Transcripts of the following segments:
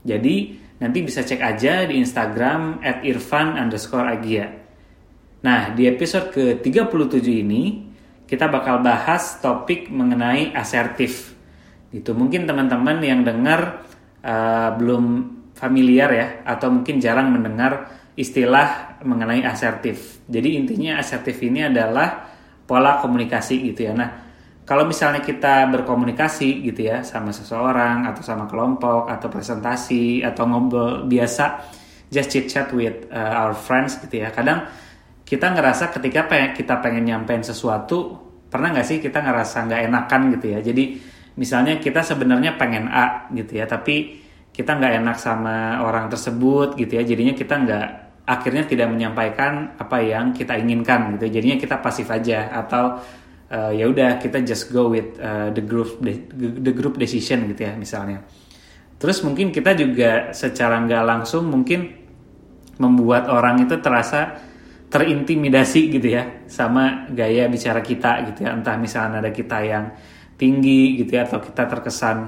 jadi nanti bisa cek aja di Instagram at irfan underscore agia. Nah di episode ke-37 ini kita bakal bahas topik mengenai asertif. Gitu mungkin teman-teman yang dengar uh, belum familiar ya atau mungkin jarang mendengar istilah mengenai asertif. Jadi intinya asertif ini adalah pola komunikasi gitu ya. Nah kalau misalnya kita berkomunikasi gitu ya sama seseorang atau sama kelompok atau presentasi atau ngobrol biasa just chit chat with uh, our friends gitu ya kadang kita ngerasa ketika pengen, kita pengen nyampein sesuatu pernah nggak sih kita ngerasa nggak enakan gitu ya? Jadi misalnya kita sebenarnya pengen A gitu ya tapi kita nggak enak sama orang tersebut gitu ya jadinya kita nggak akhirnya tidak menyampaikan apa yang kita inginkan gitu jadinya kita pasif aja atau uh, ya udah kita just go with uh, the group the group decision gitu ya misalnya. Terus mungkin kita juga secara nggak langsung mungkin membuat orang itu terasa terintimidasi gitu ya sama gaya bicara kita gitu ya. Entah misalnya ada kita yang tinggi gitu ya atau kita terkesan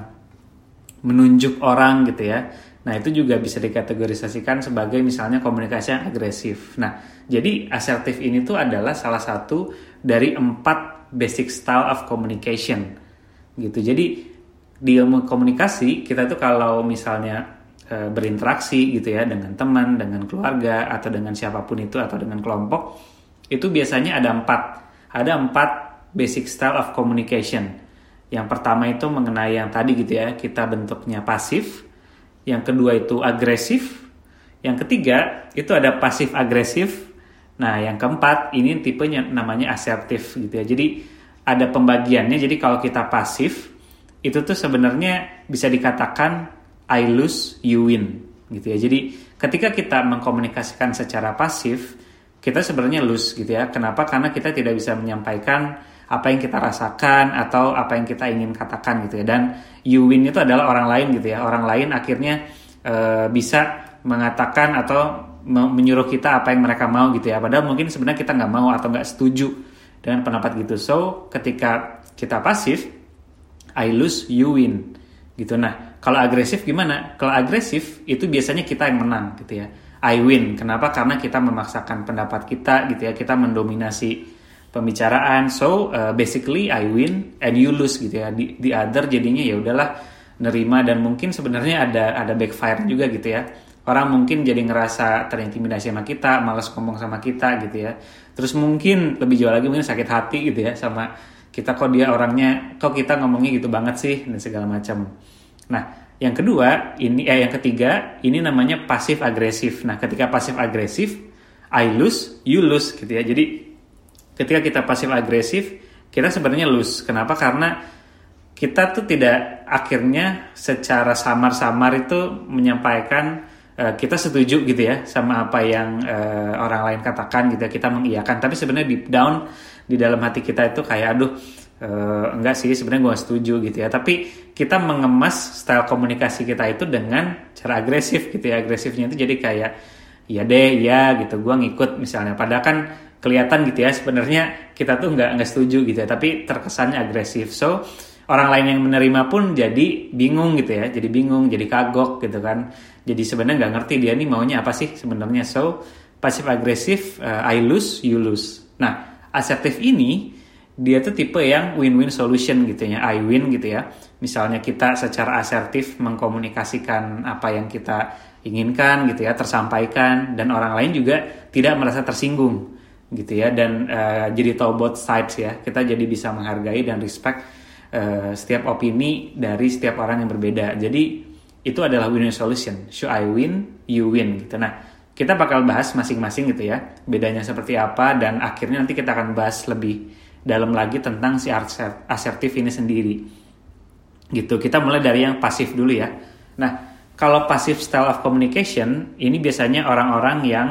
menunjuk orang gitu ya. Nah itu juga bisa dikategorisasikan sebagai misalnya komunikasi yang agresif. Nah jadi asertif ini tuh adalah salah satu dari empat basic style of communication gitu. Jadi di ilmu komunikasi kita tuh kalau misalnya e, berinteraksi gitu ya dengan teman, dengan keluarga atau dengan siapa pun itu atau dengan kelompok itu biasanya ada empat ada empat basic style of communication. Yang pertama itu mengenai yang tadi gitu ya kita bentuknya pasif. Yang kedua itu agresif. Yang ketiga itu ada pasif agresif Nah, yang keempat ini tipenya namanya asertif gitu ya. Jadi ada pembagiannya. Jadi kalau kita pasif itu tuh sebenarnya bisa dikatakan I lose, you win gitu ya. Jadi ketika kita mengkomunikasikan secara pasif, kita sebenarnya lose gitu ya. Kenapa? Karena kita tidak bisa menyampaikan apa yang kita rasakan atau apa yang kita ingin katakan gitu ya. Dan you win itu adalah orang lain gitu ya. Orang lain akhirnya e, bisa mengatakan atau menyuruh kita apa yang mereka mau gitu ya. Padahal mungkin sebenarnya kita nggak mau atau nggak setuju dengan pendapat gitu. So ketika kita pasif I lose you win. Gitu. Nah kalau agresif gimana? Kalau agresif itu biasanya kita yang menang gitu ya. I win. Kenapa? Karena kita memaksakan pendapat kita gitu ya. Kita mendominasi pembicaraan. So uh, basically I win and you lose gitu ya. Di, di other jadinya ya udahlah nerima. Dan mungkin sebenarnya ada ada backfire juga gitu ya orang mungkin jadi ngerasa terintimidasi sama kita, malas ngomong sama kita gitu ya. Terus mungkin lebih jauh lagi mungkin sakit hati gitu ya sama kita kok dia orangnya kok kita ngomongnya gitu banget sih dan segala macam. Nah, yang kedua ini eh yang ketiga ini namanya pasif agresif. Nah, ketika pasif agresif I lose, you lose gitu ya. Jadi ketika kita pasif agresif kita sebenarnya lose. Kenapa? Karena kita tuh tidak akhirnya secara samar-samar itu menyampaikan Eh, kita setuju gitu ya sama apa yang uh, orang lain katakan gitu ya kita mengiyakan. Tapi sebenarnya deep down di dalam hati kita itu kayak aduh uh, enggak sih sebenarnya gue setuju gitu ya. Tapi kita mengemas style komunikasi kita itu dengan cara agresif gitu ya. Agresifnya itu jadi kayak ya deh ya gitu. Gue ngikut misalnya. Padahal kan kelihatan gitu ya sebenarnya kita tuh nggak nggak setuju gitu ya. Tapi terkesannya agresif. So orang lain yang menerima pun jadi bingung gitu ya. Jadi bingung jadi kagok gitu kan jadi sebenarnya nggak ngerti dia nih maunya apa sih sebenarnya. So pasif agresif uh, I lose you lose. Nah asertif ini dia tuh tipe yang win-win solution gitu ya. I win gitu ya. Misalnya kita secara asertif mengkomunikasikan apa yang kita inginkan gitu ya tersampaikan. Dan orang lain juga tidak merasa tersinggung gitu ya. Dan uh, jadi tahu both sides ya. Kita jadi bisa menghargai dan respect uh, setiap opini dari setiap orang yang berbeda. Jadi itu adalah win-win solution. Should I win, you win gitu. Nah, kita bakal bahas masing-masing gitu ya, bedanya seperti apa dan akhirnya nanti kita akan bahas lebih dalam lagi tentang si asertif ini sendiri. Gitu. Kita mulai dari yang pasif dulu ya. Nah, kalau passive style of communication ini biasanya orang-orang yang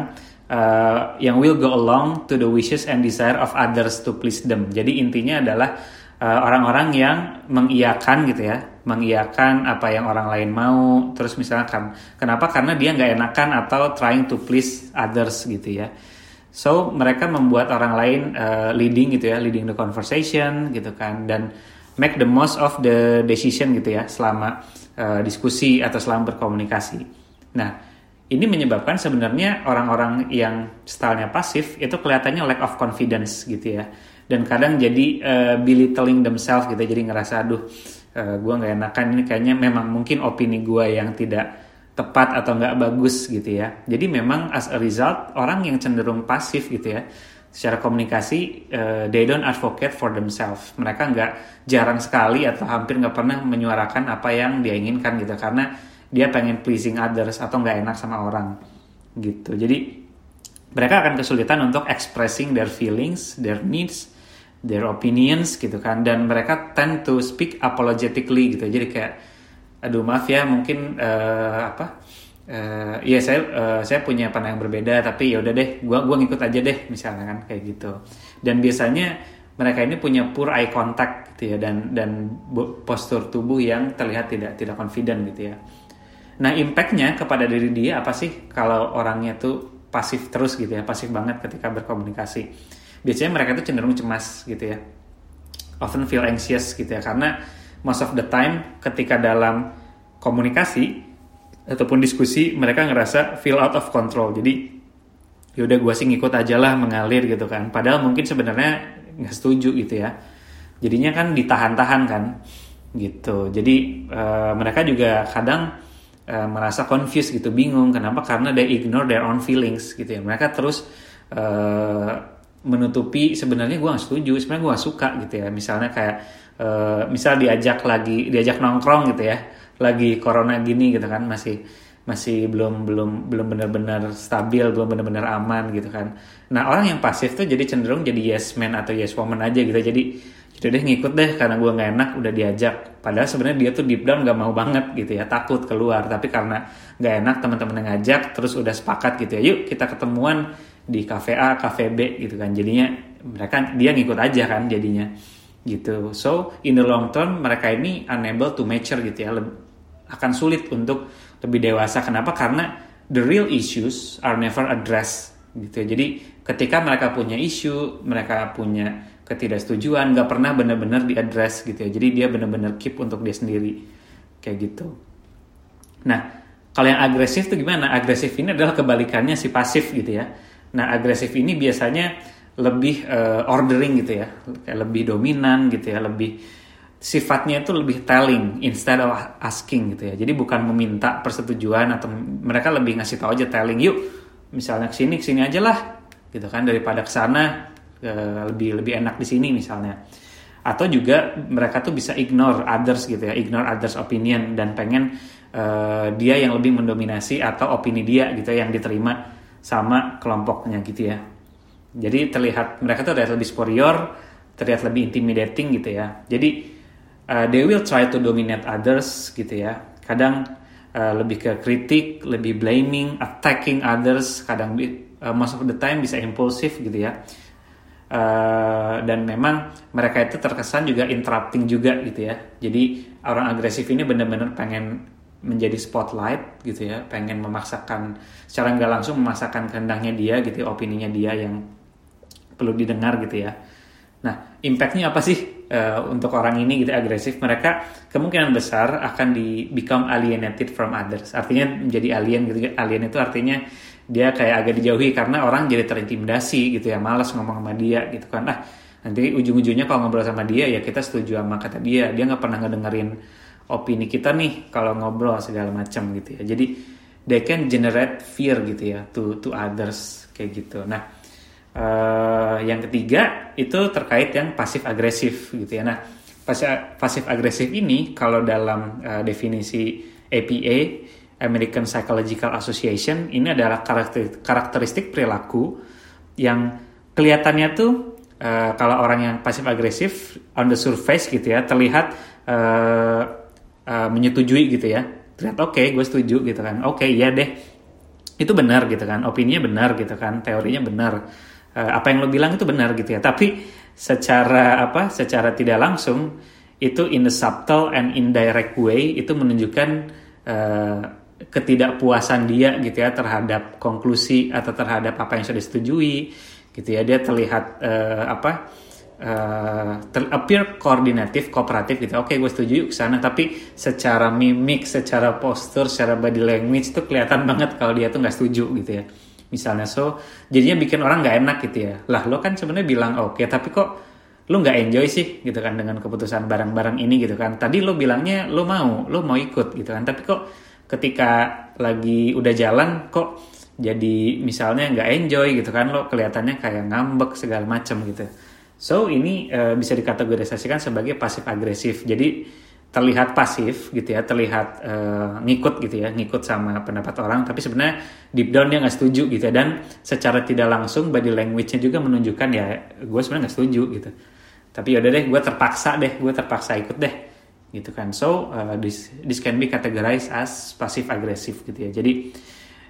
uh, yang will go along to the wishes and desire of others to please them. Jadi intinya adalah uh, orang-orang uh, yang mengiyakan gitu ya, mengiyakan apa yang orang lain mau. Terus misalkan kenapa? Karena dia nggak enakan atau trying to please others gitu ya. So mereka membuat orang lain uh, leading gitu ya, leading the conversation gitu kan, dan make the most of the decision gitu ya selama uh, diskusi atau selama berkomunikasi. Nah ini menyebabkan sebenarnya orang-orang yang stylenya pasif itu kelihatannya lack of confidence gitu ya dan kadang jadi uh, belittling themselves gitu jadi ngerasa aduh uh, gue nggak enakan ini. Kayaknya memang mungkin opini gue yang tidak tepat atau nggak bagus gitu ya. Jadi memang as a result orang yang cenderung pasif gitu ya secara komunikasi uh, they don't advocate for themselves. Mereka nggak jarang sekali atau hampir nggak pernah menyuarakan apa yang dia inginkan gitu. Karena dia pengen pleasing others atau nggak enak sama orang gitu. Jadi mereka akan kesulitan untuk expressing their feelings their needs their opinions gitu kan. Dan mereka tend to speak apologetically gitu. Jadi kayak aduh maaf ya mungkin uh, apa uh, ya saya uh, saya punya pandangan berbeda tapi ya udah deh gua gua ngikut aja deh misalnya kan kayak gitu. Dan biasanya mereka ini punya poor eye contact gitu ya dan dan postur tubuh yang terlihat tidak tidak confident gitu ya. Nah, impactnya kepada diri dia apa sih kalau orangnya tuh pasif terus gitu ya, pasif banget ketika berkomunikasi. Biasanya mereka tuh cenderung cemas gitu ya. Often feel anxious gitu ya, karena most of the time ketika dalam komunikasi ataupun diskusi mereka ngerasa feel out of control. Jadi yaudah gue sih ngikut aja lah mengalir gitu kan. Padahal mungkin sebenarnya nggak setuju gitu ya. Jadinya kan ditahan-tahan kan gitu. Jadi uh, mereka juga kadang uh, merasa confused gitu, bingung. Kenapa? Karena they ignore their own feelings gitu ya. Mereka terus uh, menutupi sebenarnya gue gak setuju, sebenarnya gue gak suka gitu ya. Misalnya kayak uh, misal diajak lagi diajak nongkrong gitu ya, lagi corona gini gitu kan masih masih belum belum belum benar-benar stabil, belum benar-benar aman gitu kan. Nah orang yang pasif tuh jadi cenderung jadi yes man atau yes woman aja gitu. Jadi jadi deh ngikut deh karena gue nggak enak udah diajak padahal sebenarnya dia tuh deep down nggak mau banget gitu ya takut keluar tapi karena nggak enak teman-teman ngajak terus udah sepakat gitu ya yuk kita ketemuan di kafe A kafe B gitu kan. Jadinya mereka dia ngikut aja kan jadinya gitu. So in the long term mereka ini unable to mature gitu ya. Akan sulit untuk lebih dewasa. Kenapa? Karena the real issues are never addressed gitu ya. Jadi ketika mereka punya isu mereka punya ketidaksetujuan nggak pernah benar-benar diadres gitu ya. Jadi dia benar-benar keep untuk dia sendiri. Kayak gitu. Nah kalau yang agresif tuh gimana? Agresif ini adalah kebalikannya si pasif gitu ya nah agresif ini biasanya lebih uh, ordering gitu ya. Lebih dominan gitu ya lebih sifatnya itu lebih telling instead of asking gitu ya. Jadi bukan meminta persetujuan atau mereka lebih ngasih tahu aja telling yuk misalnya ke sini ke sini aja lah gitu kan. Daripada ke sana uh, lebih lebih enak di sini misalnya. Atau juga mereka tuh bisa ignore others gitu ya ignore others opinion dan pengen uh, dia yang lebih mendominasi atau opini dia gitu ya, yang diterima sama kelompoknya gitu ya. Jadi terlihat mereka tuh terlihat lebih superior terlihat lebih intimidating gitu ya. Jadi uh, they will try to dominate others gitu ya. Kadang uh, lebih ke kritik lebih blaming attacking others kadang uh, most of the time bisa impulsif gitu ya. Uh, dan memang mereka itu terkesan juga interrupting juga gitu ya. Jadi orang agresif ini benar-benar pengen menjadi spotlight gitu ya, pengen memaksakan secara nggak langsung memaksakan kehendaknya dia gitu, ya, opininya dia yang perlu didengar gitu ya. Nah, impactnya apa sih uh, untuk orang ini gitu agresif? Mereka kemungkinan besar akan di become alienated from others. Artinya menjadi alien gitu. Alien itu artinya dia kayak agak dijauhi karena orang jadi terintimidasi gitu ya malas ngomong sama dia gitu kan ah nanti ujung-ujungnya kalau ngobrol sama dia ya kita setuju sama kata dia dia nggak pernah ngedengerin opini kita nih kalau ngobrol segala macam gitu ya. Jadi they can generate fear gitu ya to to others kayak gitu. Nah uh, yang ketiga itu terkait yang pasif agresif gitu ya. Nah pasif agresif ini kalau dalam uh, definisi APA American Psychological Association ini adalah karakteristik perilaku yang kelihatannya tuh uh, kalau orang yang pasif agresif on the surface gitu ya terlihat uh, menyetujui gitu ya. Terlihat oke okay, gue setuju gitu kan. Oke okay, iya deh. Itu benar gitu kan. Opininya benar gitu kan. Teorinya benar. Uh, apa yang lo bilang itu benar gitu ya. Tapi secara apa secara tidak langsung itu in the subtle and indirect way itu menunjukkan uh, ketidakpuasan dia gitu ya terhadap konklusi atau terhadap apa yang sudah disetujui gitu ya. Dia terlihat uh, apa uh, ter appear koordinatif kooperatif gitu. Oke gue setuju ke sana. Tapi secara mimik secara postur secara body language itu kelihatan banget kalau dia tuh nggak setuju gitu ya. Misalnya so jadinya bikin orang nggak enak gitu ya. Lah lo kan sebenarnya bilang oke okay, tapi kok lo nggak enjoy sih? gitu kan dengan keputusan barang-barang ini gitu kan. Tadi lo bilangnya lo mau lo mau ikut gitu kan. Tapi kok ketika lagi udah jalan kok jadi misalnya nggak enjoy gitu kan lo kelihatannya kayak ngambek segala macam gitu so ini uh, bisa dikategorisasikan sebagai pasif agresif jadi terlihat pasif gitu ya terlihat uh, ngikut gitu ya ngikut sama pendapat orang tapi sebenarnya deep down dia nggak setuju gitu ya. Dan secara tidak langsung body language-nya juga menunjukkan ya gue sebenarnya nggak setuju gitu. Tapi yaudah deh gue terpaksa deh gue terpaksa ikut deh gitu kan. So uh, this this can be categorized as pasif agresif gitu ya. Jadi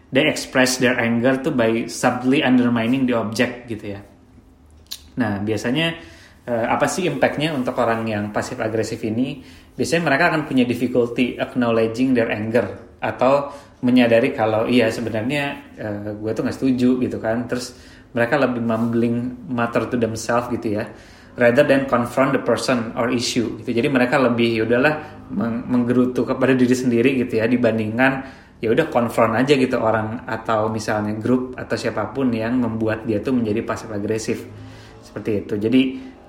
they express their anger tuh by subtly undermining the object gitu ya. Nah biasanya uh, apa sih impactnya untuk orang yang pasif agresif ini? Biasanya mereka akan punya difficulty acknowledging their anger atau menyadari kalau iya sebenarnya uh, gue tuh nggak setuju gitu kan. Terus mereka lebih mumbling matter to themselves gitu ya rather than confront the person or issue gitu. Jadi mereka lebih yaudahlah menggerutu kepada diri sendiri gitu ya dibandingkan ya udah konfront aja gitu orang atau misalnya grup atau siapa pun yang membuat dia tuh menjadi pasif agresif seperti itu. Jadi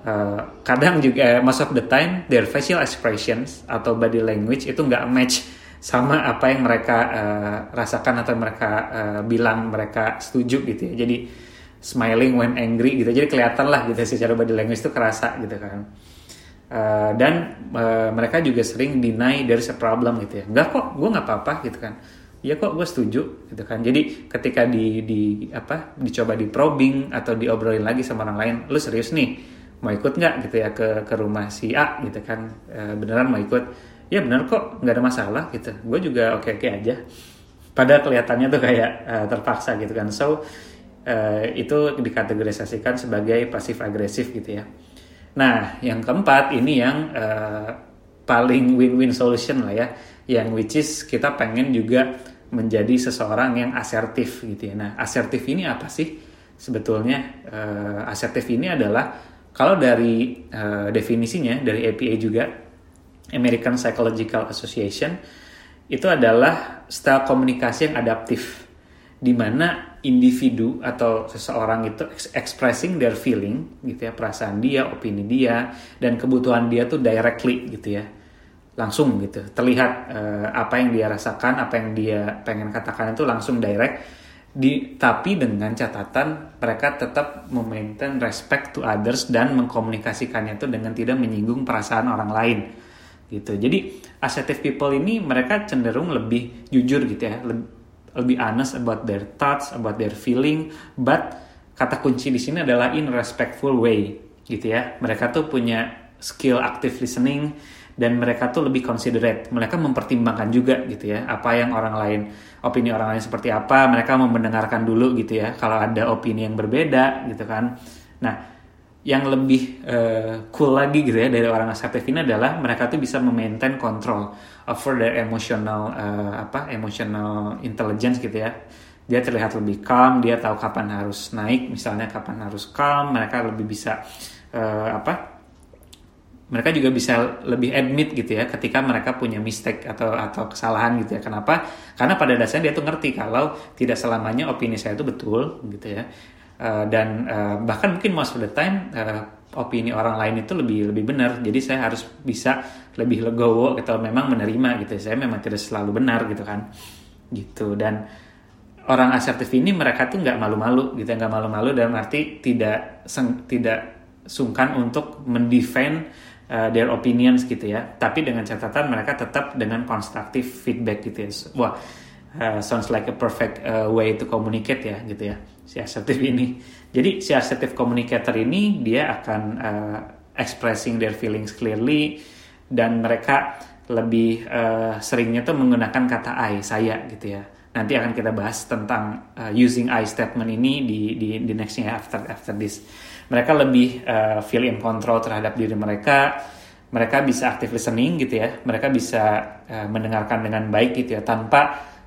uh, kadang juga most of the time their facial expressions atau body language itu nggak match sama apa yang mereka uh, rasakan atau mereka uh, bilang mereka setuju gitu ya. Jadi smiling when angry gitu. Jadi kelihatan lah gitu secara body language itu kerasa gitu kan. Uh, dan uh, mereka juga sering deny there's a problem gitu ya. Enggak kok gue nggak apa-apa gitu kan ya kok gue setuju gitu kan. Jadi ketika di di apa dicoba di probing atau diobrolin lagi sama orang lain lu serius nih mau ikut nggak? Gitu ya ke ke rumah si A gitu kan. E, beneran mau ikut? Ya bener kok nggak ada masalah gitu. Gue juga oke oke aja. Pada kelihatannya tuh kayak uh, terpaksa gitu kan. So uh, itu dikategorisasikan sebagai pasif agresif gitu ya. Nah yang keempat ini yang uh, paling win-win solution lah ya. Yang which is kita pengen juga menjadi seseorang yang asertif gitu ya. Nah, asertif ini apa sih? Sebetulnya uh, asertif ini adalah kalau dari uh, definisinya dari APA juga American Psychological Association itu adalah style komunikasi yang adaptif di mana individu atau seseorang itu expressing their feeling gitu ya perasaan dia, opini dia dan kebutuhan dia tuh directly gitu ya langsung gitu. Terlihat uh, apa yang dia rasakan apa yang dia pengen katakan itu langsung direct. Di tapi dengan catatan mereka tetap memaintain respect to others dan mengkomunikasikannya itu dengan tidak menyinggung perasaan orang lain. Gitu. Jadi assertive people ini mereka cenderung lebih jujur gitu ya. Lebih, lebih honest about their thoughts about their feeling. But kata kunci di sini adalah in respectful way gitu ya. Mereka tuh punya skill active listening dan mereka tuh lebih considerate. Mereka mempertimbangkan juga gitu ya apa yang orang lain opini orang lain seperti apa mereka mau mendengarkan dulu gitu ya kalau ada opini yang berbeda gitu kan. Nah yang lebih uh, cool lagi gitu ya dari orang asertif ini adalah mereka tuh bisa memaintain control over their emotional uh, apa emotional intelligence gitu ya. Dia terlihat lebih calm dia tahu kapan harus naik misalnya kapan harus calm mereka lebih bisa uh, apa mereka juga bisa lebih admit gitu ya ketika mereka punya mistake atau atau kesalahan gitu ya. Kenapa? Karena pada dasarnya dia tuh ngerti kalau tidak selamanya opini saya itu betul gitu ya. Uh, dan uh, bahkan mungkin most of the time uh, opini orang lain itu lebih lebih benar. Jadi saya harus bisa lebih legowo atau memang menerima gitu. Saya memang tidak selalu benar gitu kan. Gitu dan orang asertif ini mereka tuh nggak malu-malu gitu nggak malu-malu dan arti tidak tidak sungkan untuk mendefend uh, their opinions gitu ya. Tapi dengan catatan mereka tetap dengan constructive feedback gitu ya. Wah, uh, sounds like a perfect uh, way to communicate ya gitu ya. Si assertive ini. Jadi si assertive communicator ini dia akan uh, expressing their feelings clearly dan mereka lebih uh, seringnya tuh menggunakan kata I saya gitu ya nanti akan kita bahas tentang uh, using I statement ini di di di nextnya after after this mereka lebih uh, feel in control terhadap diri mereka. Mereka bisa active listening gitu ya. Mereka bisa uh, mendengarkan dengan baik gitu ya tanpa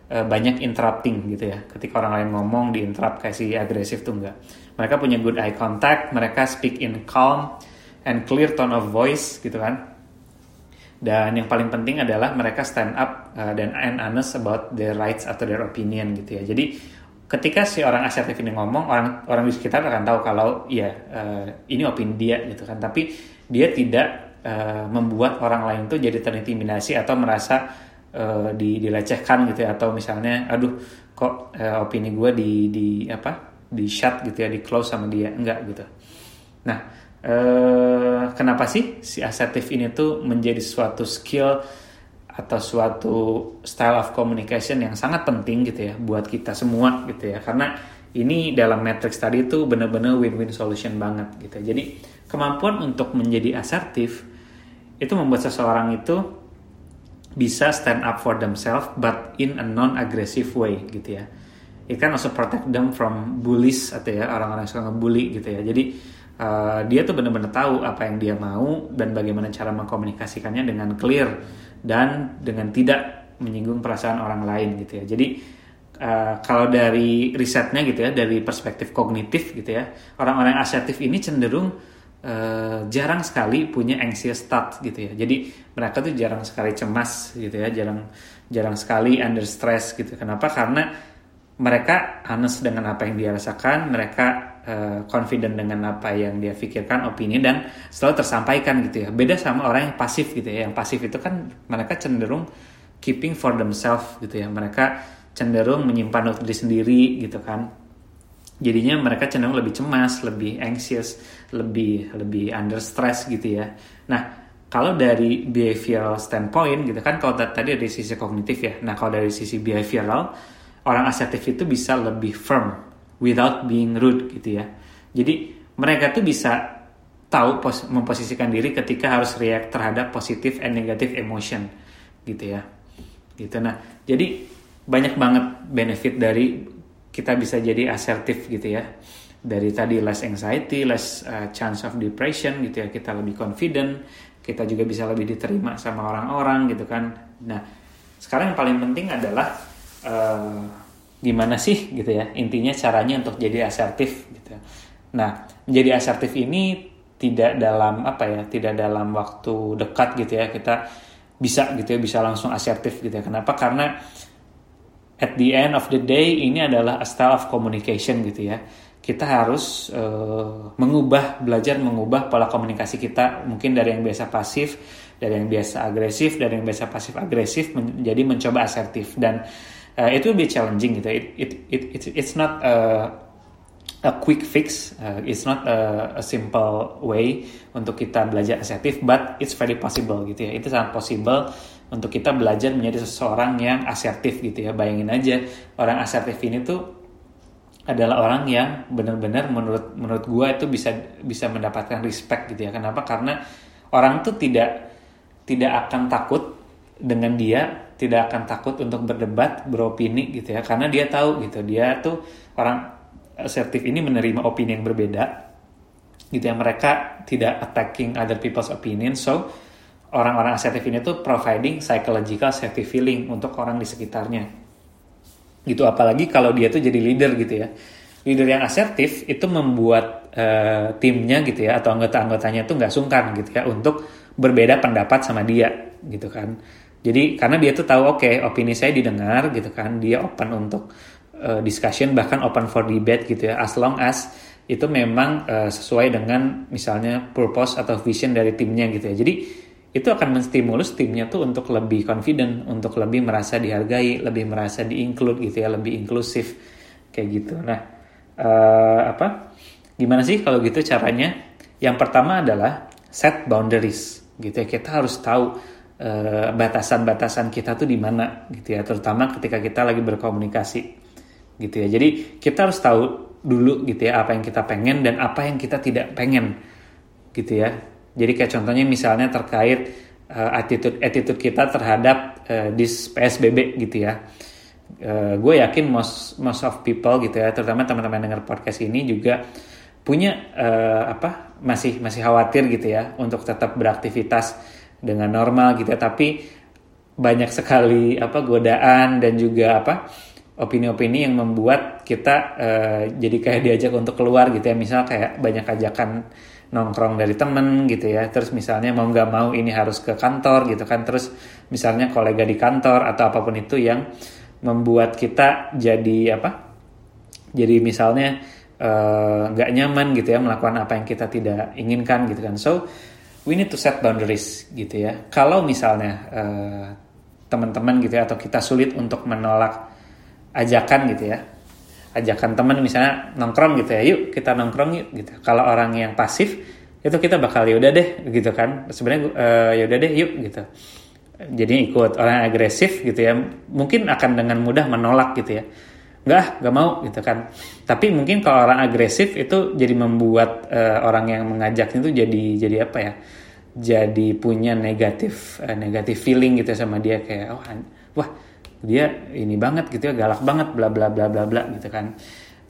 uh, banyak interrupting gitu ya. Ketika orang lain ngomong di interrupt kayak si agresif tuh enggak. Mereka punya good eye contact mereka speak in calm and clear tone of voice gitu kan. Dan yang paling penting adalah mereka stand up dan and honest about their rights atau their opinion gitu ya. Jadi ketika si orang asertif ini ngomong orang orang di sekitar akan tahu kalau ya uh, ini opini dia gitu kan. Tapi dia tidak uh, membuat orang lain tuh jadi terintimidasi atau merasa uh, di, dilecehkan gitu ya. Atau misalnya aduh kok uh, opini gue di di apa di shut gitu ya di close sama dia. Enggak gitu. Nah uh, kenapa sih si asertif ini tuh menjadi suatu skill atau suatu style of communication yang sangat penting gitu ya buat kita semua gitu ya. Karena ini dalam matrix tadi itu benar-benar win-win solution banget gitu. Jadi kemampuan untuk menjadi asertif itu membuat seseorang itu bisa stand up for themselves but in a non-aggressive way gitu ya. It can also protect them from bullies atau ya orang-orang yang suka ngebully gitu ya. Jadi uh, dia tuh benar-benar tahu apa yang dia mau dan bagaimana cara mengkomunikasikannya dengan clear dan dengan tidak menyinggung perasaan orang lain gitu ya. Jadi uh, kalau dari risetnya gitu ya, dari perspektif kognitif gitu ya, orang-orang asertif ini cenderung uh, jarang sekali punya anxious thought gitu ya. Jadi mereka tuh jarang sekali cemas gitu ya, jarang jarang sekali under stress gitu. Kenapa? Karena mereka honest dengan apa yang dia rasakan, mereka uh, confident dengan apa yang dia pikirkan, opini dan selalu tersampaikan gitu ya. Beda sama orang yang pasif gitu ya. Yang pasif itu kan mereka cenderung keeping for themselves gitu ya. Mereka cenderung menyimpan untuk diri sendiri gitu kan. Jadinya mereka cenderung lebih cemas, lebih anxious, lebih lebih under stress gitu ya. Nah, kalau dari behavioral standpoint gitu kan kalau tadi dari sisi kognitif ya. Nah, kalau dari sisi behavioral orang asertif itu bisa lebih firm without being rude gitu ya. Jadi mereka tuh bisa tahu pos memposisikan diri ketika harus react terhadap positif and negative emotion gitu ya. Gitu nah. Jadi banyak banget benefit dari kita bisa jadi asertif gitu ya. Dari tadi less anxiety, less uh, chance of depression gitu ya. Kita lebih confident, kita juga bisa lebih diterima sama orang-orang gitu kan. Nah, sekarang yang paling penting adalah uh, gimana sih gitu ya intinya caranya untuk jadi asertif gitu. Nah menjadi asertif ini tidak dalam apa ya tidak dalam waktu dekat gitu ya kita bisa gitu ya bisa langsung asertif gitu ya. Kenapa? Karena at the end of the day ini adalah a style of communication gitu ya. Kita harus uh, mengubah belajar mengubah pola komunikasi kita mungkin dari yang biasa pasif dari yang biasa agresif dari yang biasa pasif agresif menjadi mencoba asertif. Dan uh, it will be challenging gitu. It it it, it it's not a a quick fix. Uh, it's not a, a simple way untuk kita belajar asertif, but it's very possible gitu ya. Itu sangat possible untuk kita belajar menjadi seseorang yang asertif gitu ya. Bayangin aja orang asertif ini tuh adalah orang yang benar-benar menurut menurut gue itu bisa bisa mendapatkan respect gitu ya. Kenapa? Karena orang tuh tidak tidak akan takut dengan dia tidak akan takut untuk berdebat, beropini gitu ya, karena dia tahu gitu, dia tuh orang asertif ini menerima opini yang berbeda, gitu ya, mereka tidak attacking other people's opinion, so orang-orang asertif ini tuh providing psychological safety feeling untuk orang di sekitarnya, gitu, apalagi kalau dia tuh jadi leader gitu ya, leader yang asertif itu membuat uh, timnya gitu ya atau anggota-anggotanya tuh nggak sungkan gitu ya untuk berbeda pendapat sama dia gitu kan jadi karena dia tuh tahu oke okay, opini saya didengar gitu kan, dia open untuk uh, discussion bahkan open for debate gitu ya, as long as itu memang uh, sesuai dengan misalnya purpose atau vision dari timnya gitu ya. Jadi itu akan menstimulus timnya tuh untuk lebih confident, untuk lebih merasa dihargai, lebih merasa di-include gitu ya, lebih inklusif kayak gitu. Nah, uh, apa? Gimana sih kalau gitu caranya? Yang pertama adalah set boundaries gitu ya. Kita harus tahu batasan-batasan uh, kita tuh di mana gitu ya. Terutama ketika kita lagi berkomunikasi gitu ya. Jadi kita harus tahu dulu gitu ya apa yang kita pengen dan apa yang kita tidak pengen gitu ya. Jadi kayak contohnya misalnya terkait uh, attitude attitude kita terhadap uh, this PSBB gitu ya. Uh, gue yakin most most of people gitu ya, terutama teman-teman dengar podcast ini juga punya uh, apa masih masih khawatir gitu ya untuk tetap beraktivitas dengan normal gitu ya, tapi banyak sekali apa godaan dan juga apa opini-opini yang membuat kita uh, jadi kayak diajak untuk keluar gitu ya. Misal kayak banyak ajakan nongkrong dari temen gitu ya. Terus misalnya mau nggak mau ini harus ke kantor gitu kan. Terus misalnya kolega di kantor atau apa pun itu yang membuat kita jadi apa jadi misalnya eh, nggak uh, nyaman gitu ya melakukan apa yang kita tidak inginkan gitu kan. So we need to set boundaries gitu ya. Kalau misalnya uh, teman-teman gitu ya atau kita sulit untuk menolak ajakan gitu ya ajakan teman misalnya nongkrong gitu ya yuk kita nongkrong yuk gitu. Kalau orang yang pasif itu kita bakal yaudah deh gitu kan. Sebenarnya uh, yaudah deh yuk gitu. Jadi ikut. Orang yang agresif gitu ya mungkin akan dengan mudah menolak gitu ya nggak nggak mau gitu kan. Tapi mungkin kalau orang agresif itu jadi membuat uh, orang yang mengajak itu jadi jadi apa ya jadi punya negatif uh, negatif feeling gitu sama dia kayak oh wah dia ini banget gitu ya galak banget bla bla bla bla bla gitu kan.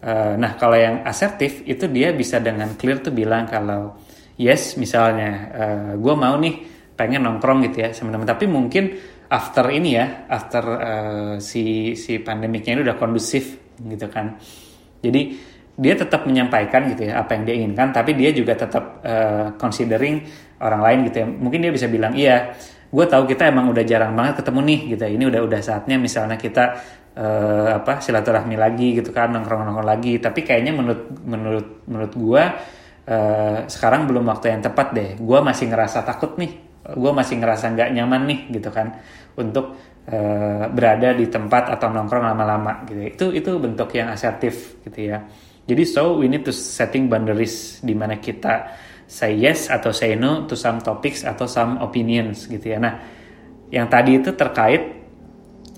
Uh, nah kalau yang asertif itu dia bisa dengan clear tuh bilang kalau yes misalnya uh, gue mau nih pengen nongkrong gitu ya sama teman. Tapi mungkin after ini ya after uh, si si pandemiknya ini udah kondusif gitu kan. Jadi dia tetap menyampaikan gitu ya apa yang dia inginkan tapi dia juga tetap uh, considering orang lain gitu ya. Mungkin dia bisa bilang iya gue tahu kita emang udah jarang banget ketemu nih gitu ini udah udah saatnya misalnya kita uh, apa silaturahmi lagi gitu kan nongkrong nongkrong lagi. Tapi kayaknya menurut menurut menurut gue uh, sekarang belum waktu yang tepat deh. Gue masih ngerasa takut nih gue masih ngerasa nggak nyaman nih gitu kan untuk uh, berada di tempat atau nongkrong lama-lama gitu itu itu bentuk yang asertif gitu ya jadi so we need to setting boundaries di mana kita say yes atau say no to some topics atau some opinions gitu ya. Nah, yang tadi itu terkait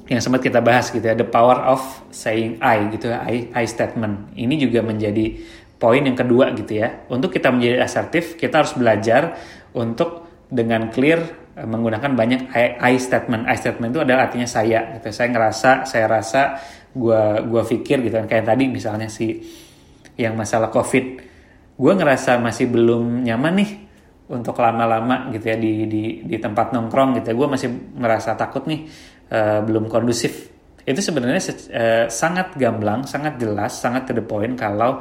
yang sempat kita bahas gitu ya, the power of saying I gitu ya, I, I statement. Ini juga menjadi poin yang kedua gitu ya. Untuk kita menjadi asertif, kita harus belajar untuk dengan clear eh, menggunakan banyak I, I statement. I statement itu adalah artinya saya gitu. Saya ngerasa, saya rasa, gua gua pikir gitu. Kan kayak tadi misalnya si yang masalah COVID. Gue ngerasa masih belum nyaman nih untuk lama-lama gitu ya di di di tempat nongkrong gitu ya. Gue masih merasa takut nih uh, belum kondusif. Itu sebenarnya uh, sangat gamblang sangat jelas sangat to the point kalau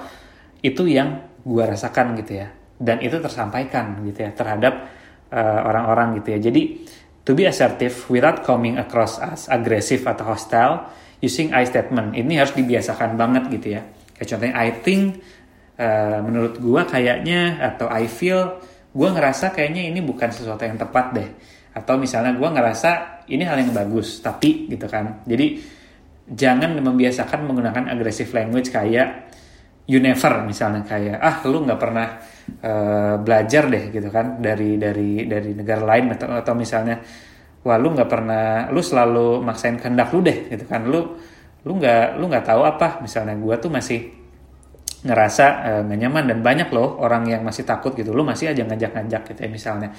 itu yang gue rasakan gitu ya. Dan itu tersampaikan gitu ya terhadap orang-orang uh, gitu ya. Jadi to be assertive without coming across as aggressive atau hostile using I statement ini harus dibiasakan banget gitu ya. Kayak contohnya I think uh, menurut gue kayaknya atau I feel gue ngerasa kayaknya ini bukan sesuatu yang tepat deh. Atau misalnya gue ngerasa ini hal yang bagus tapi gitu kan. Jadi jangan membiasakan menggunakan aggressive language kayak you never misalnya kayak ah lu nggak pernah uh, belajar deh gitu kan dari dari dari negara lain atau, atau misalnya wah lu nggak pernah lu selalu maksain kehendak lu deh gitu kan lu lu nggak lu nggak tahu apa. Misalnya gue tuh masih ngerasa eh, nggak uh, nyaman dan banyak loh orang yang masih takut gitu lo masih aja ngajak-ngajak gitu ya misalnya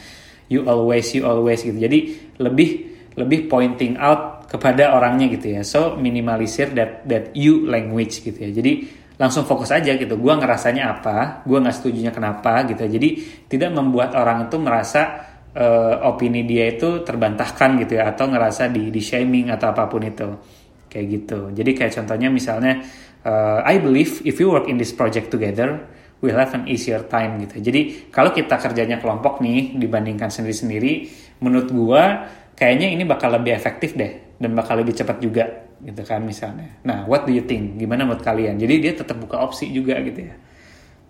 you always you always gitu. Jadi lebih lebih pointing out kepada orangnya gitu ya. So minimalisir that that you language gitu ya. Jadi langsung fokus aja gitu. Gue ngerasanya apa gue nggak setuju kenapa gitu. Jadi tidak membuat orang itu merasa uh, opini dia itu terbantahkan gitu ya atau ngerasa di di shaming atau apa pun itu. Kayak gitu. Jadi kayak contohnya misalnya uh, I believe if you work in this project together, we'll have an easier time gitu. Jadi kalau kita kerjanya kelompok nih dibandingkan sendiri-sendiri, menurut gua kayaknya ini bakal lebih efektif deh dan bakal lebih cepat juga gitu kan misalnya. Nah, what do you think? Gimana menurut kalian? Jadi dia tetap buka opsi juga gitu ya.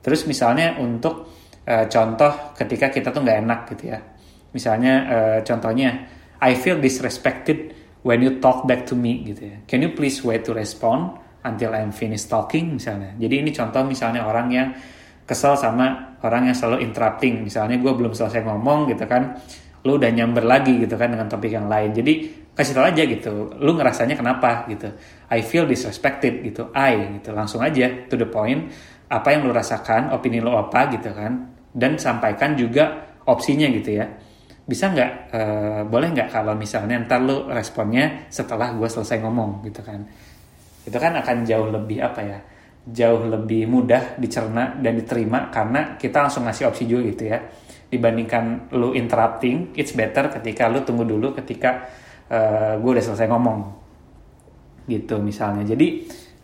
Terus misalnya untuk uh, contoh ketika kita tuh nggak enak gitu ya. Misalnya uh, contohnya I feel disrespected when you talk back to me gitu ya. Can you please wait to respond? until I'm finished talking misalnya. Jadi ini contoh misalnya orang yang kesel sama orang yang selalu interrupting. Misalnya gue belum selesai ngomong gitu kan, lu udah nyamber lagi gitu kan dengan topik yang lain. Jadi kasih tau aja gitu, lu ngerasanya kenapa gitu. I feel disrespected gitu, I gitu. Langsung aja to the point, apa yang lu rasakan, opini lu apa gitu kan. Dan sampaikan juga opsinya gitu ya. bisa nggak uh, boleh nggak kalau misalnya ntar lu responnya setelah gue selesai ngomong gitu kan itu kan akan jauh lebih apa ya jauh lebih mudah dicerna dan diterima karena kita langsung ngasih opsi juga gitu ya dibandingkan lu interrupting it's better ketika lu tunggu dulu ketika uh, eh, gue udah selesai ngomong gitu misalnya jadi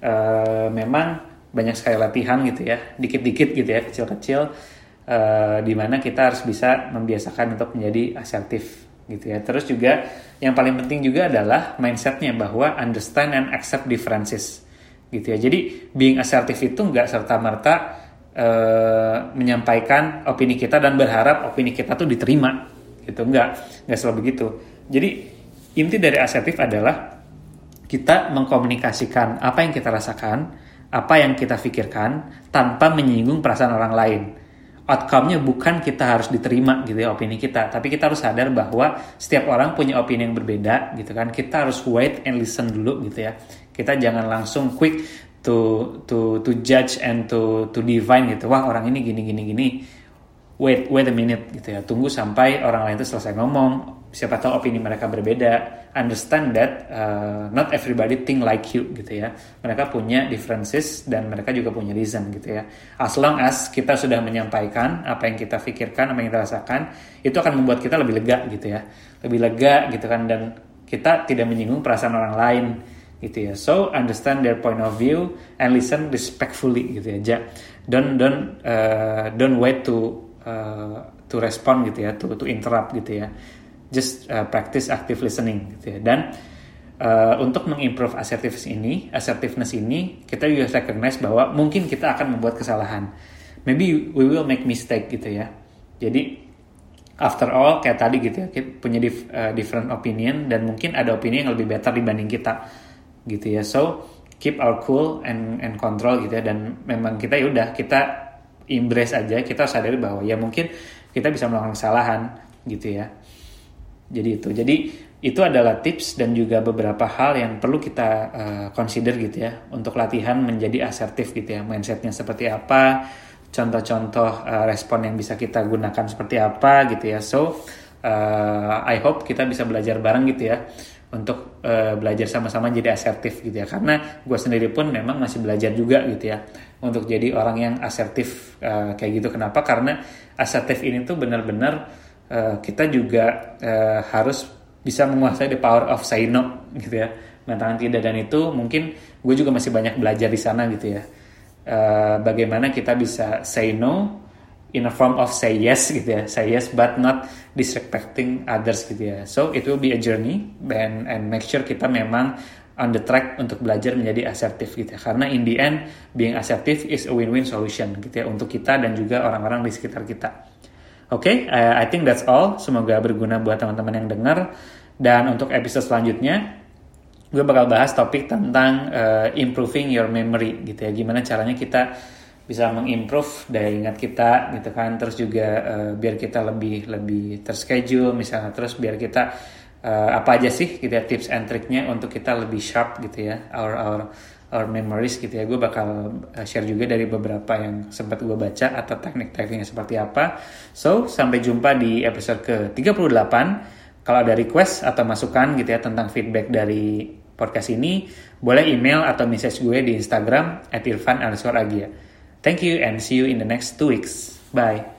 uh, memang banyak sekali latihan gitu ya dikit-dikit gitu ya kecil-kecil uh, di mana kita harus bisa membiasakan untuk menjadi asertif gitu ya. Terus juga yang paling penting juga adalah mindsetnya bahwa understand and accept differences gitu ya. Jadi being assertive itu nggak serta merta uh, menyampaikan opini kita dan berharap opini kita tuh diterima gitu nggak nggak selalu begitu. Jadi inti dari asertif adalah kita mengkomunikasikan apa yang kita rasakan, apa yang kita pikirkan tanpa menyinggung perasaan orang lain outcome-nya bukan kita harus diterima gitu ya opini kita, tapi kita harus sadar bahwa setiap orang punya opini yang berbeda gitu kan. Kita harus wait and listen dulu gitu ya. Kita jangan langsung quick to to to judge and to to divine gitu. Wah, orang ini gini gini gini. Wait, wait a minute gitu ya. Tunggu sampai orang lain itu selesai ngomong, siapa tahu opini mereka berbeda. Understand that uh, not everybody think like you gitu ya. Mereka punya differences dan mereka juga punya reason gitu ya. As long as kita sudah menyampaikan apa yang kita pikirkan apa yang kita rasakan itu akan membuat kita lebih lega gitu ya. Lebih lega gitu kan. Dan kita tidak menyinggung perasaan orang lain gitu ya. So understand their point of view and listen respectfully gitu ya. Don't don't uh, don't wait to uh, to respond gitu ya to to interrupt gitu ya just uh, practice active listening gitu ya. Dan uh, untuk mengimprove assertiveness ini, assertiveness ini kita juga recognize bahwa mungkin kita akan membuat kesalahan. Maybe we will make mistake gitu ya. Jadi after all kayak tadi gitu ya, kita punya dif, uh, different opinion dan mungkin ada opini yang lebih better dibanding kita gitu ya. So keep our cool and and control gitu ya dan memang kita ya udah kita embrace aja kita sadari bahwa ya mungkin kita bisa melakukan kesalahan gitu ya jadi itu. Jadi itu adalah tips dan juga beberapa hal yang perlu kita uh, consider gitu ya untuk latihan menjadi asertif gitu ya. Mindsetnya seperti apa, contoh-contoh uh, respon yang bisa kita gunakan seperti apa gitu ya. So uh, I hope kita bisa belajar bareng gitu ya untuk uh, belajar sama-sama jadi asertif gitu ya karena gue sendiri pun memang masih belajar juga gitu ya untuk jadi orang yang asertif uh, kayak gitu kenapa karena asertif ini tuh benar-benar uh, kita juga uh, harus bisa menguasai the power of say no gitu ya. Mengatakan tidak dan itu mungkin gue juga masih banyak belajar di sana gitu ya. Uh, bagaimana kita bisa say no in a form of say yes gitu ya. Say yes but not disrespecting others gitu ya. So it will be a journey and and make sure kita memang on the track untuk belajar menjadi asertif gitu ya. Karena in the end being assertive is a win-win solution gitu ya untuk kita dan juga orang-orang di sekitar kita Oke, okay, uh, I think that's all. Semoga berguna buat teman-teman yang dengar. Dan untuk episode selanjutnya, gue bakal bahas topik tentang uh, improving your memory gitu ya. Gimana caranya kita bisa mengimprove daya ingat kita gitu kan. Terus juga uh, biar kita lebih lebih terschedule misalnya. Terus biar kita uh, apa aja sih gitu ya tips and triknya untuk kita lebih sharp gitu ya. Our our or memories gitu ya. Gue bakal uh, share juga dari beberapa yang sempat gue baca atau teknik-tekniknya seperti apa. So sampai jumpa di episode ke 38 kalau ada request atau masukan gitu ya tentang feedback dari podcast ini boleh email atau message gue di Instagram at irfan thank you and see you in the next two weeks. Bye